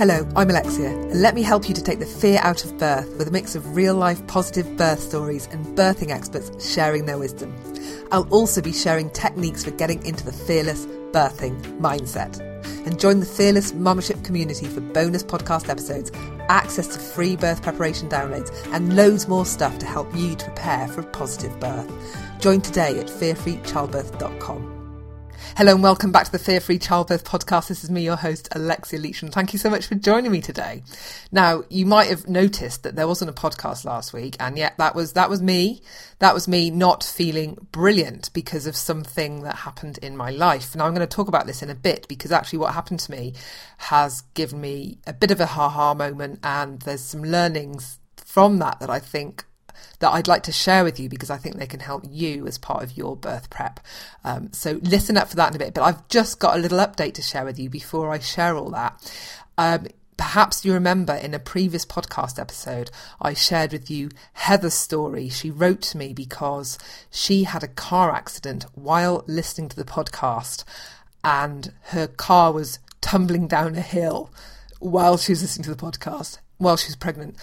Hello, I'm Alexia, and let me help you to take the fear out of birth with a mix of real life positive birth stories and birthing experts sharing their wisdom. I'll also be sharing techniques for getting into the fearless birthing mindset. And join the Fearless Mumship community for bonus podcast episodes, access to free birth preparation downloads, and loads more stuff to help you to prepare for a positive birth. Join today at fearfreechildbirth.com. Hello and welcome back to the Fear Free Childbirth podcast. This is me, your host, Alexia Leach, and thank you so much for joining me today. Now, you might have noticed that there wasn't a podcast last week, and yet that was that was me. That was me not feeling brilliant because of something that happened in my life. Now I'm going to talk about this in a bit because actually what happened to me has given me a bit of a ha-ha moment, and there's some learnings from that that I think that I'd like to share with you because I think they can help you as part of your birth prep. Um, so listen up for that in a bit. But I've just got a little update to share with you before I share all that. Um, Perhaps you remember in a previous podcast episode, I shared with you Heather's story. She wrote to me because she had a car accident while listening to the podcast, and her car was tumbling down a hill while she was listening to the podcast, while she was pregnant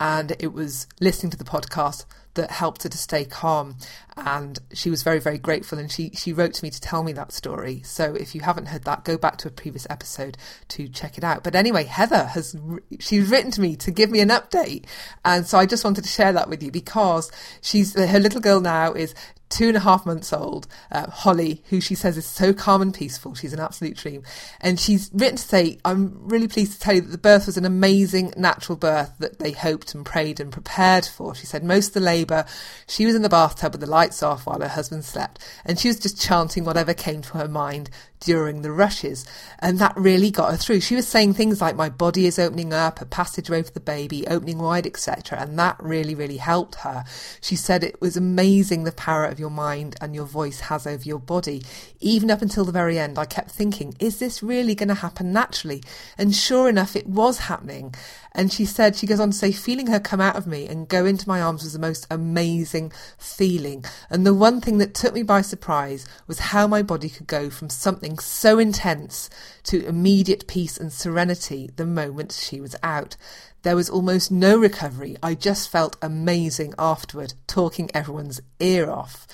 and it was listening to the podcast that helped her to stay calm. And she was very very grateful and she she wrote to me to tell me that story. So if you haven't heard that go back to a previous episode to check it out. But anyway heather has she's written to me to give me an update. And so i just wanted to share that with you because she's her little girl now is two and a half months old, uh, Holly, who she says is so calm and peaceful. She's an absolute dream. And she's written to say, I'm really pleased to tell you that the birth was an amazing natural birth that they hoped and prayed and prepared for. She said most of the labour, she was in the bathtub with the lights off while her husband slept. And she was just chanting whatever came to her mind during the rushes. And that really got her through. She was saying things like, My body is opening up, a passageway for the baby, opening wide, etc. And that really, really helped her. She said it was amazing the power of your mind and your voice has over your body. Even up until the very end, I kept thinking, Is this really going to happen naturally? And sure enough, it was happening. And she said, she goes on to say, feeling her come out of me and go into my arms was the most amazing feeling. And the one thing that took me by surprise was how my body could go from something so intense to immediate peace and serenity the moment she was out. There was almost no recovery. I just felt amazing afterward, talking everyone's ear off.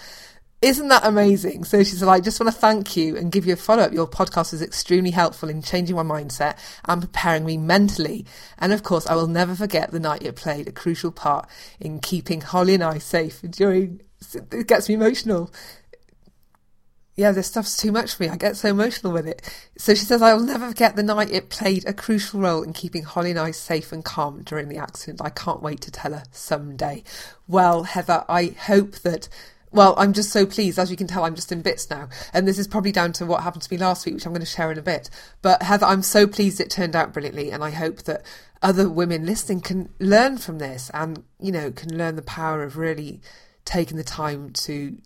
Isn't that amazing? So she said, I just want to thank you and give you a follow up. Your podcast was extremely helpful in changing my mindset and preparing me mentally. And of course, I will never forget the night it played a crucial part in keeping Holly and I safe during, it gets me emotional. Yeah, this stuff's too much for me. I get so emotional with it. So she says, I will never forget the night it played a crucial role in keeping Holly and I safe and calm during the accident. I can't wait to tell her someday. Well, Heather, I hope that well, I'm just so pleased. As you can tell, I'm just in bits now. And this is probably down to what happened to me last week, which I'm going to share in a bit. But Heather, I'm so pleased it turned out brilliantly. And I hope that other women listening can learn from this and, you know, can learn the power of really taking the time to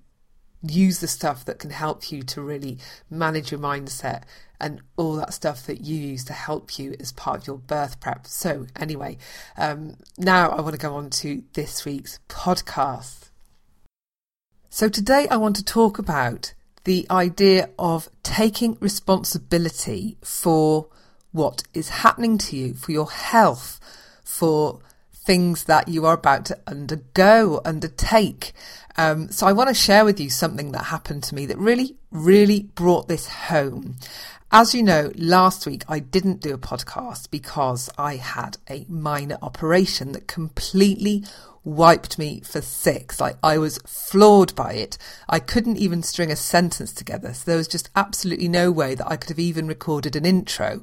use the stuff that can help you to really manage your mindset and all that stuff that you use to help you as part of your birth prep. So, anyway, um, now I want to go on to this week's podcast. So today I want to talk about the idea of taking responsibility for what is happening to you, for your health, for things that you are about to undergo, undertake. Um, so I want to share with you something that happened to me that really, really brought this home. As you know, last week I didn't do a podcast because I had a minor operation that completely wiped me for six. Like I was floored by it. I couldn't even string a sentence together. So there was just absolutely no way that I could have even recorded an intro,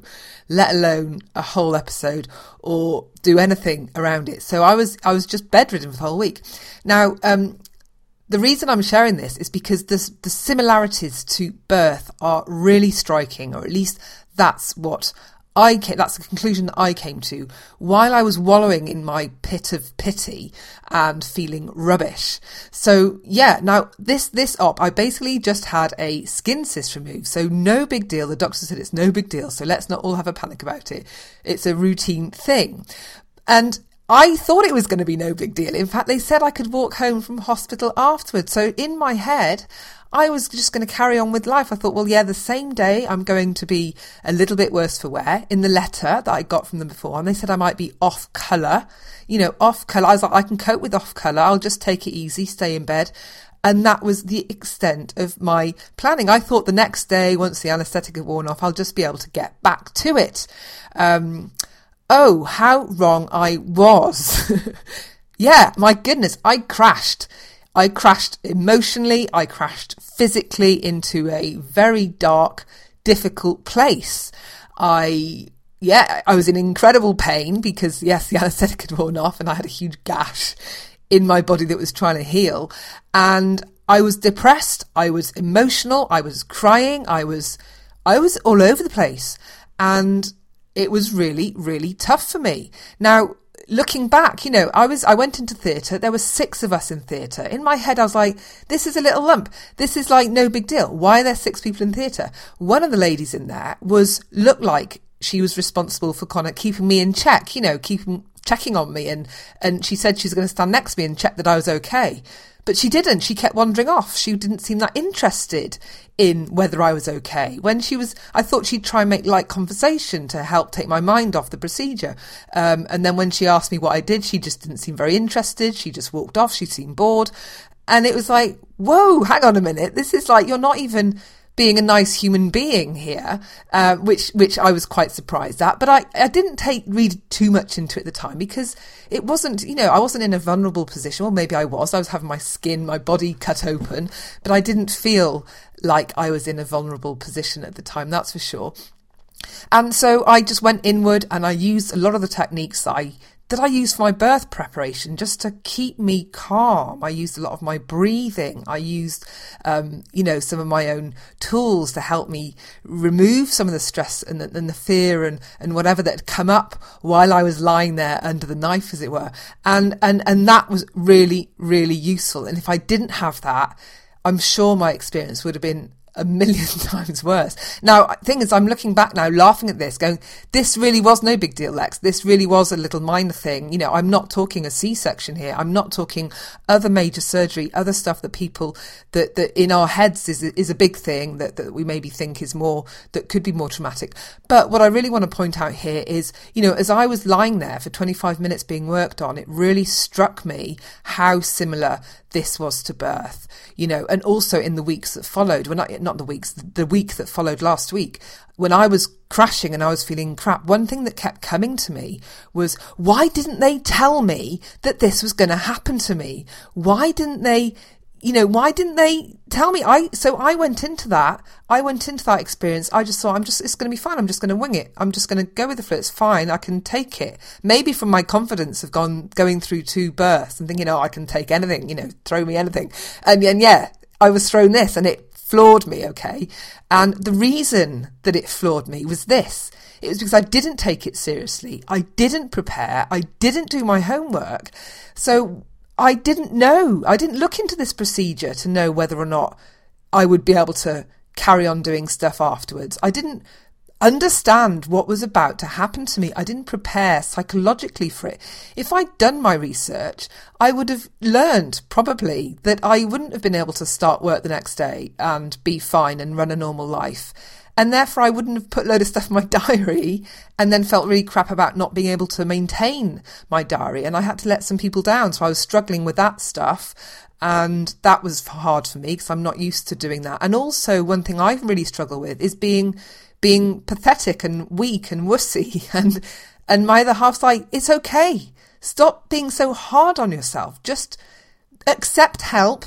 let alone a whole episode or do anything around it. So I was, I was just bedridden for the whole week. Now, um, the reason I'm sharing this is because the, the similarities to birth are really striking, or at least that's what I came, that's the conclusion that I came to while I was wallowing in my pit of pity and feeling rubbish. So yeah, now this, this op, I basically just had a skin cyst removed. So no big deal. The doctor said it's no big deal. So let's not all have a panic about it. It's a routine thing. And I thought it was going to be no big deal. In fact, they said I could walk home from hospital afterwards. So in my head, I was just going to carry on with life. I thought, well, yeah, the same day I'm going to be a little bit worse for wear in the letter that I got from them before. And they said I might be off colour, you know, off colour. I was like, I can cope with off colour. I'll just take it easy, stay in bed. And that was the extent of my planning. I thought the next day, once the anaesthetic had worn off, I'll just be able to get back to it. Um, oh, how wrong I was. yeah, my goodness, I crashed. I crashed emotionally, I crashed physically into a very dark, difficult place. I, yeah, I was in incredible pain because, yes, the anaesthetic had worn off and I had a huge gash in my body that was trying to heal. And I was depressed, I was emotional, I was crying, I was, I was all over the place. And it was really, really tough for me. Now, looking back, you know, I was, I went into theatre. There were six of us in theatre. In my head, I was like, this is a little lump. This is like no big deal. Why are there six people in theatre? One of the ladies in there was, looked like she was responsible for kind of keeping me in check, you know, keeping, checking on me. And, and she said she's going to stand next to me and check that I was okay. But she didn't. She kept wandering off. She didn't seem that interested in whether I was okay. When she was, I thought she'd try and make light conversation to help take my mind off the procedure. Um, and then when she asked me what I did, she just didn't seem very interested. She just walked off. She seemed bored. And it was like, whoa, hang on a minute. This is like, you're not even being a nice human being here, uh, which which I was quite surprised at. But I, I didn't take read too much into it at the time because it wasn't, you know, I wasn't in a vulnerable position. Well, maybe I was. I was having my skin, my body cut open, but I didn't feel like I was in a vulnerable position at the time. That's for sure. And so I just went inward and I used a lot of the techniques that I that I used for my birth preparation just to keep me calm. I used a lot of my breathing. I used, um, you know, some of my own tools to help me remove some of the stress and the, and the fear and, and whatever that had come up while I was lying there under the knife, as it were. And, and, and that was really, really useful. And if I didn't have that, I'm sure my experience would have been a million times worse. Now, thing is, I'm looking back now, laughing at this, going, this really was no big deal, Lex. This really was a little minor thing. You know, I'm not talking a C-section here. I'm not talking other major surgery, other stuff that people, that, that in our heads is, is a big thing that, that we maybe think is more, that could be more traumatic. But what I really want to point out here is, you know, as I was lying there for 25 minutes being worked on, it really struck me how similar this was to birth, you know, and also in the weeks that followed, when I, not the weeks, the week that followed last week, when I was crashing and I was feeling crap, one thing that kept coming to me was, why didn't they tell me that this was going to happen to me? Why didn't they you know, why didn't they tell me? I so I went into that. I went into that experience. I just thought I'm just it's going to be fine. I'm just going to wing it. I'm just going to go with the flow. It's fine. I can take it. Maybe from my confidence of gone going through two births and thinking, oh, I can take anything. You know, throw me anything. And and yeah, I was thrown this, and it floored me. Okay, and the reason that it floored me was this. It was because I didn't take it seriously. I didn't prepare. I didn't do my homework. So I didn't know. I didn't look into this procedure to know whether or not I would be able to carry on doing stuff afterwards. I didn't understand what was about to happen to me. I didn't prepare psychologically for it. If I'd done my research, I would have learned probably that I wouldn't have been able to start work the next day and be fine and run a normal life. And therefore, I wouldn't have put a load of stuff in my diary and then felt really crap about not being able to maintain my diary. And I had to let some people down. So I was struggling with that stuff. And that was hard for me because I'm not used to doing that. And also, one thing I really struggle with is being being pathetic and weak and wussy. And and my other half's like, it's okay. Stop being so hard on yourself. Just accept help.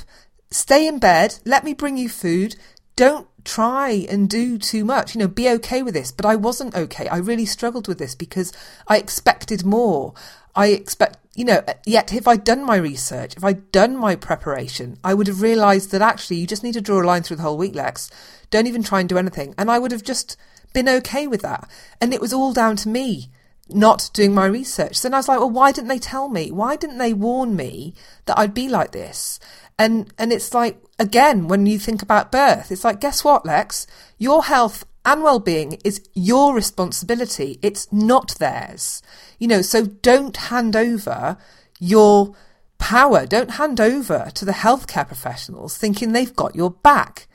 Stay in bed. Let me bring you food. Don't try and do too much. You know, be okay with this. But I wasn't okay. I really struggled with this because I expected more. I expect, you know, yet if I'd done my research, if I'd done my preparation, I would have realised that actually you just need to draw a line through the whole week, Lex. Don't even try and do anything. And I would have just been okay with that. And it was all down to me not doing my research. So then I was like, well, why didn't they tell me? Why didn't they warn me that I'd be like this? And, and it's like, again, when you think about birth, it's like, guess what, Lex? Your health and well-being is your responsibility. It's not theirs. You know, so don't hand over your power. Don't hand over to the healthcare professionals thinking they've got your back.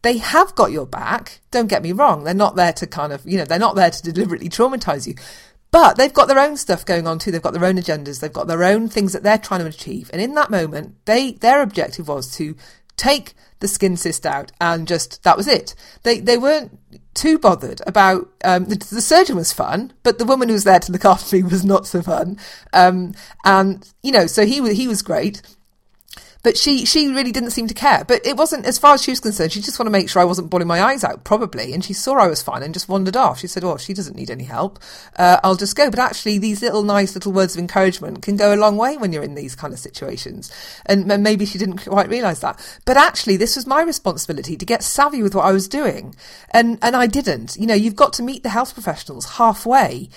They have got your back. Don't get me wrong. They're not there to kind of, you know, they're not there to deliberately traumatize you. But they've got their own stuff going on too. They've got their own agendas. They've got their own things that they're trying to achieve. And in that moment, they their objective was to take the skin cyst out and just that was it. They they weren't too bothered about um, the, the, surgeon was fun, but the woman who was there to look after me was not so fun. Um, and you know, so he was he was great. But she, she really didn't seem to care. But it wasn't, as far as she was concerned, she just wanted to make sure I wasn't bawling my eyes out, probably. And she saw I was fine and just wandered off. She said, oh, she doesn't need any help. Uh, I'll just go. But actually, these little nice little words of encouragement can go a long way when you're in these kind of situations. And maybe she didn't quite realise that. But actually, this was my responsibility to get savvy with what I was doing. And, and I didn't. You know, you've got to meet the health professionals halfway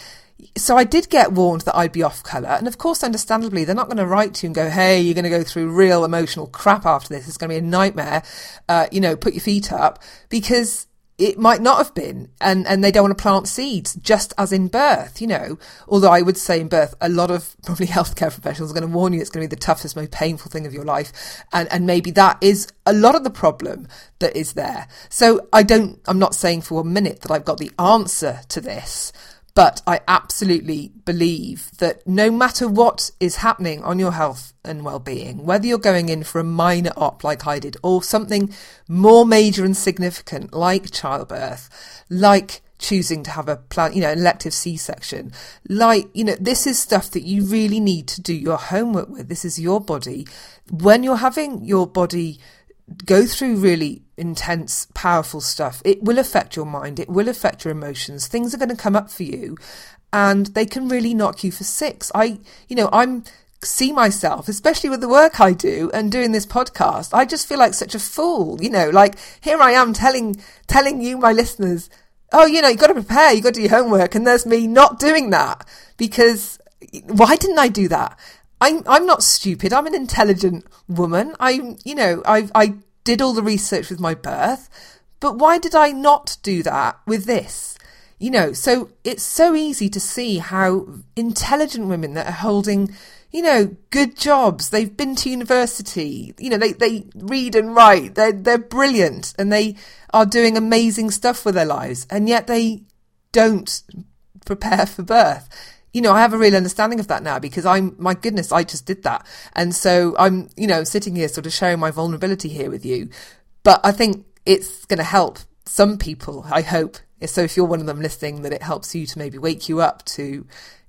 so I did get warned that I'd be off colour, and of course, understandably, they're not going to write to you and go, "Hey, you're going to go through real emotional crap after this. It's going to be a nightmare." Uh, you know, put your feet up because it might not have been, and and they don't want to plant seeds, just as in birth. You know, although I would say in birth, a lot of probably healthcare professionals are going to warn you it's going to be the toughest, most painful thing of your life, and and maybe that is a lot of the problem that is there. So I don't, I'm not saying for one minute that I've got the answer to this. But I absolutely believe that no matter what is happening on your health and well-being, whether you're going in for a minor op like I did, or something more major and significant like childbirth, like choosing to have a plan, you know, elective C-section, like, you know, this is stuff that you really need to do your homework with. This is your body. When you're having your body go through really intense, powerful stuff, it will affect your mind, it will affect your emotions. Things are going to come up for you and they can really knock you for six. I, you know, I'm see myself, especially with the work I do and doing this podcast. I just feel like such a fool, you know, like here I am telling, telling you, my listeners, oh, you know, you got to prepare, you got to do your homework. And there's me not doing that because why didn't I do that? I'm I'm not stupid. I'm an intelligent woman. I you know I I did all the research with my birth, but why did I not do that with this? You know, so it's so easy to see how intelligent women that are holding, you know, good jobs. They've been to university. You know, they they read and write. They're they're brilliant and they are doing amazing stuff with their lives, and yet they don't prepare for birth you know, I have a real understanding of that now because I'm, my goodness, I just did that. And so I'm, you know, sitting here sort of sharing my vulnerability here with you. But I think it's going to help some people, I hope. So if you're one of them listening, that it helps you to maybe wake you up to,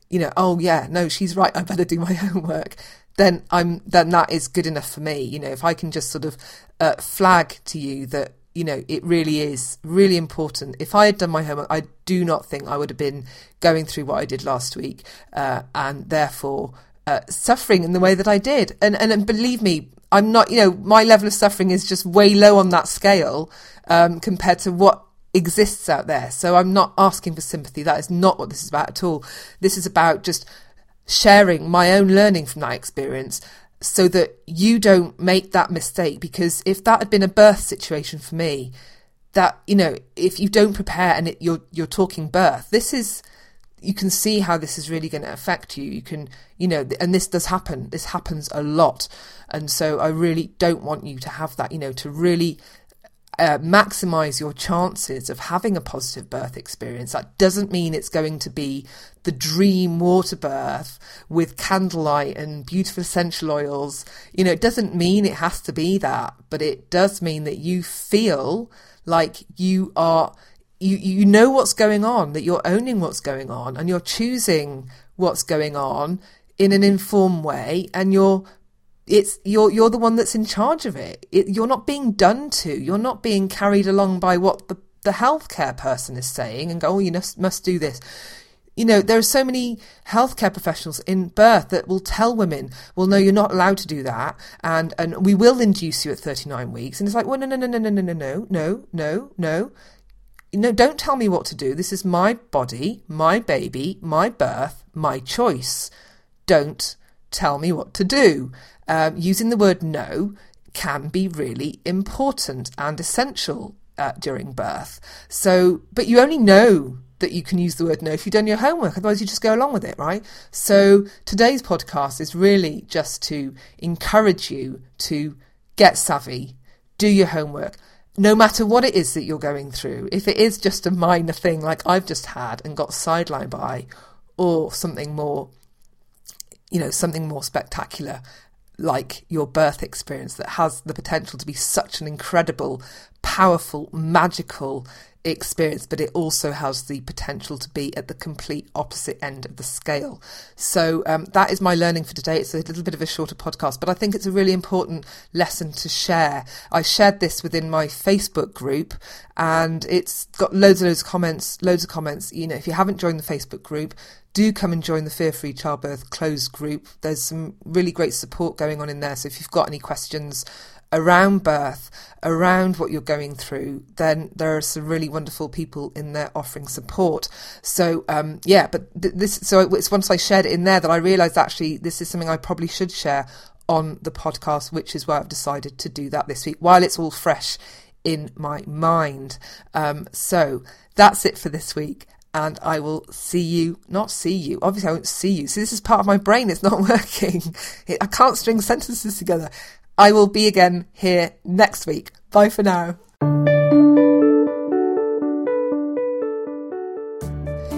you know, oh yeah, no, she's right. I better do my homework. Then I'm, then that is good enough for me. You know, if I can just sort of uh, flag to you that you know, it really is really important. If I had done my homework, I do not think I would have been going through what I did last week, uh, and therefore uh, suffering in the way that I did. And, and, and believe me, I'm not, you know, my level of suffering is just way low on that scale um, compared to what exists out there. So I'm not asking for sympathy. That is not what this is about at all. This is about just sharing my own learning from that experience so that you don't make that mistake. Because if that had been a birth situation for me, that you know, if you don't prepare and it, you're you're talking birth, this is you can see how this is really going to affect you. You can, you know, and this does happen. This happens a lot, and so I really don't want you to have that. You know, to really uh, maximize your chances of having a positive birth experience. That doesn't mean it's going to be the dream water birth with candlelight and beautiful essential oils. You know, it doesn't mean it has to be that, but it does mean that you feel like you are, you, you know what's going on, that you're owning what's going on and you're choosing what's going on in an informed way and you're it's you're you're the one that's in charge of it. it. You're not being done to. You're not being carried along by what the the healthcare person is saying and go, oh, you must must do this. You know, there are so many healthcare professionals in birth that will tell women, well, no, you're not allowed to do that. And, and we will induce you at 39 weeks. And it's like, well, no, no, no, no, no, no, no, no, no, no, no. No, don't tell me what to do. This is my body, my baby, my birth, my choice. Don't tell me what to do um, using the word no can be really important and essential uh, during birth. So, but you only know that you can use the word no if you've done your homework. Otherwise, you just go along with it, right? So, today's podcast is really just to encourage you to get savvy, do your homework, no matter what it is that you're going through. If it is just a minor thing like I've just had and got sidelined by, or something more, you know, something more spectacular like your birth experience that has the potential to be such an incredible, powerful, magical experience, but it also has the potential to be at the complete opposite end of the scale. So um, that is my learning for today. It's a little bit of a shorter podcast, but I think it's a really important lesson to share. I shared this within my Facebook group, and it's got loads and loads of comments. Loads of comments. You know, if you haven't joined the Facebook group, do come and join the Fear Free Childbirth closed group. There's some really great support going on in there. So if you've got any questions around birth, around what you're going through, then there are some really wonderful people in there offering support. So um, yeah, but th- this so it's once I shared it in there that I realised actually this is something I probably should share on the podcast, which is why I've decided to do that this week while it's all fresh in my mind. Um, so that's it for this week. And I will see you, not see you, obviously I won't see you. So this is part of my brain, it's not working. I can't string sentences together. I will be again here next week. Bye for now.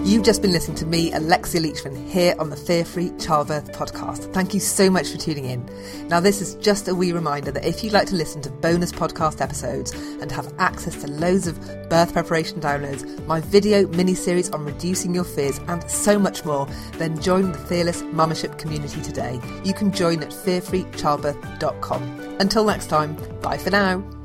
You've just been listening to me, Alexia Leachman, here on the Fear Free Childbirth podcast. Thank you so much for tuning in. Now, this is just a wee reminder that if you'd like to listen to bonus podcast episodes and have access to loads of birth preparation downloads, my video mini series on reducing your fears, and so much more, then join the Fearless Mumship community today. You can join at fearfreechildbirth.com. Until next time, bye for now.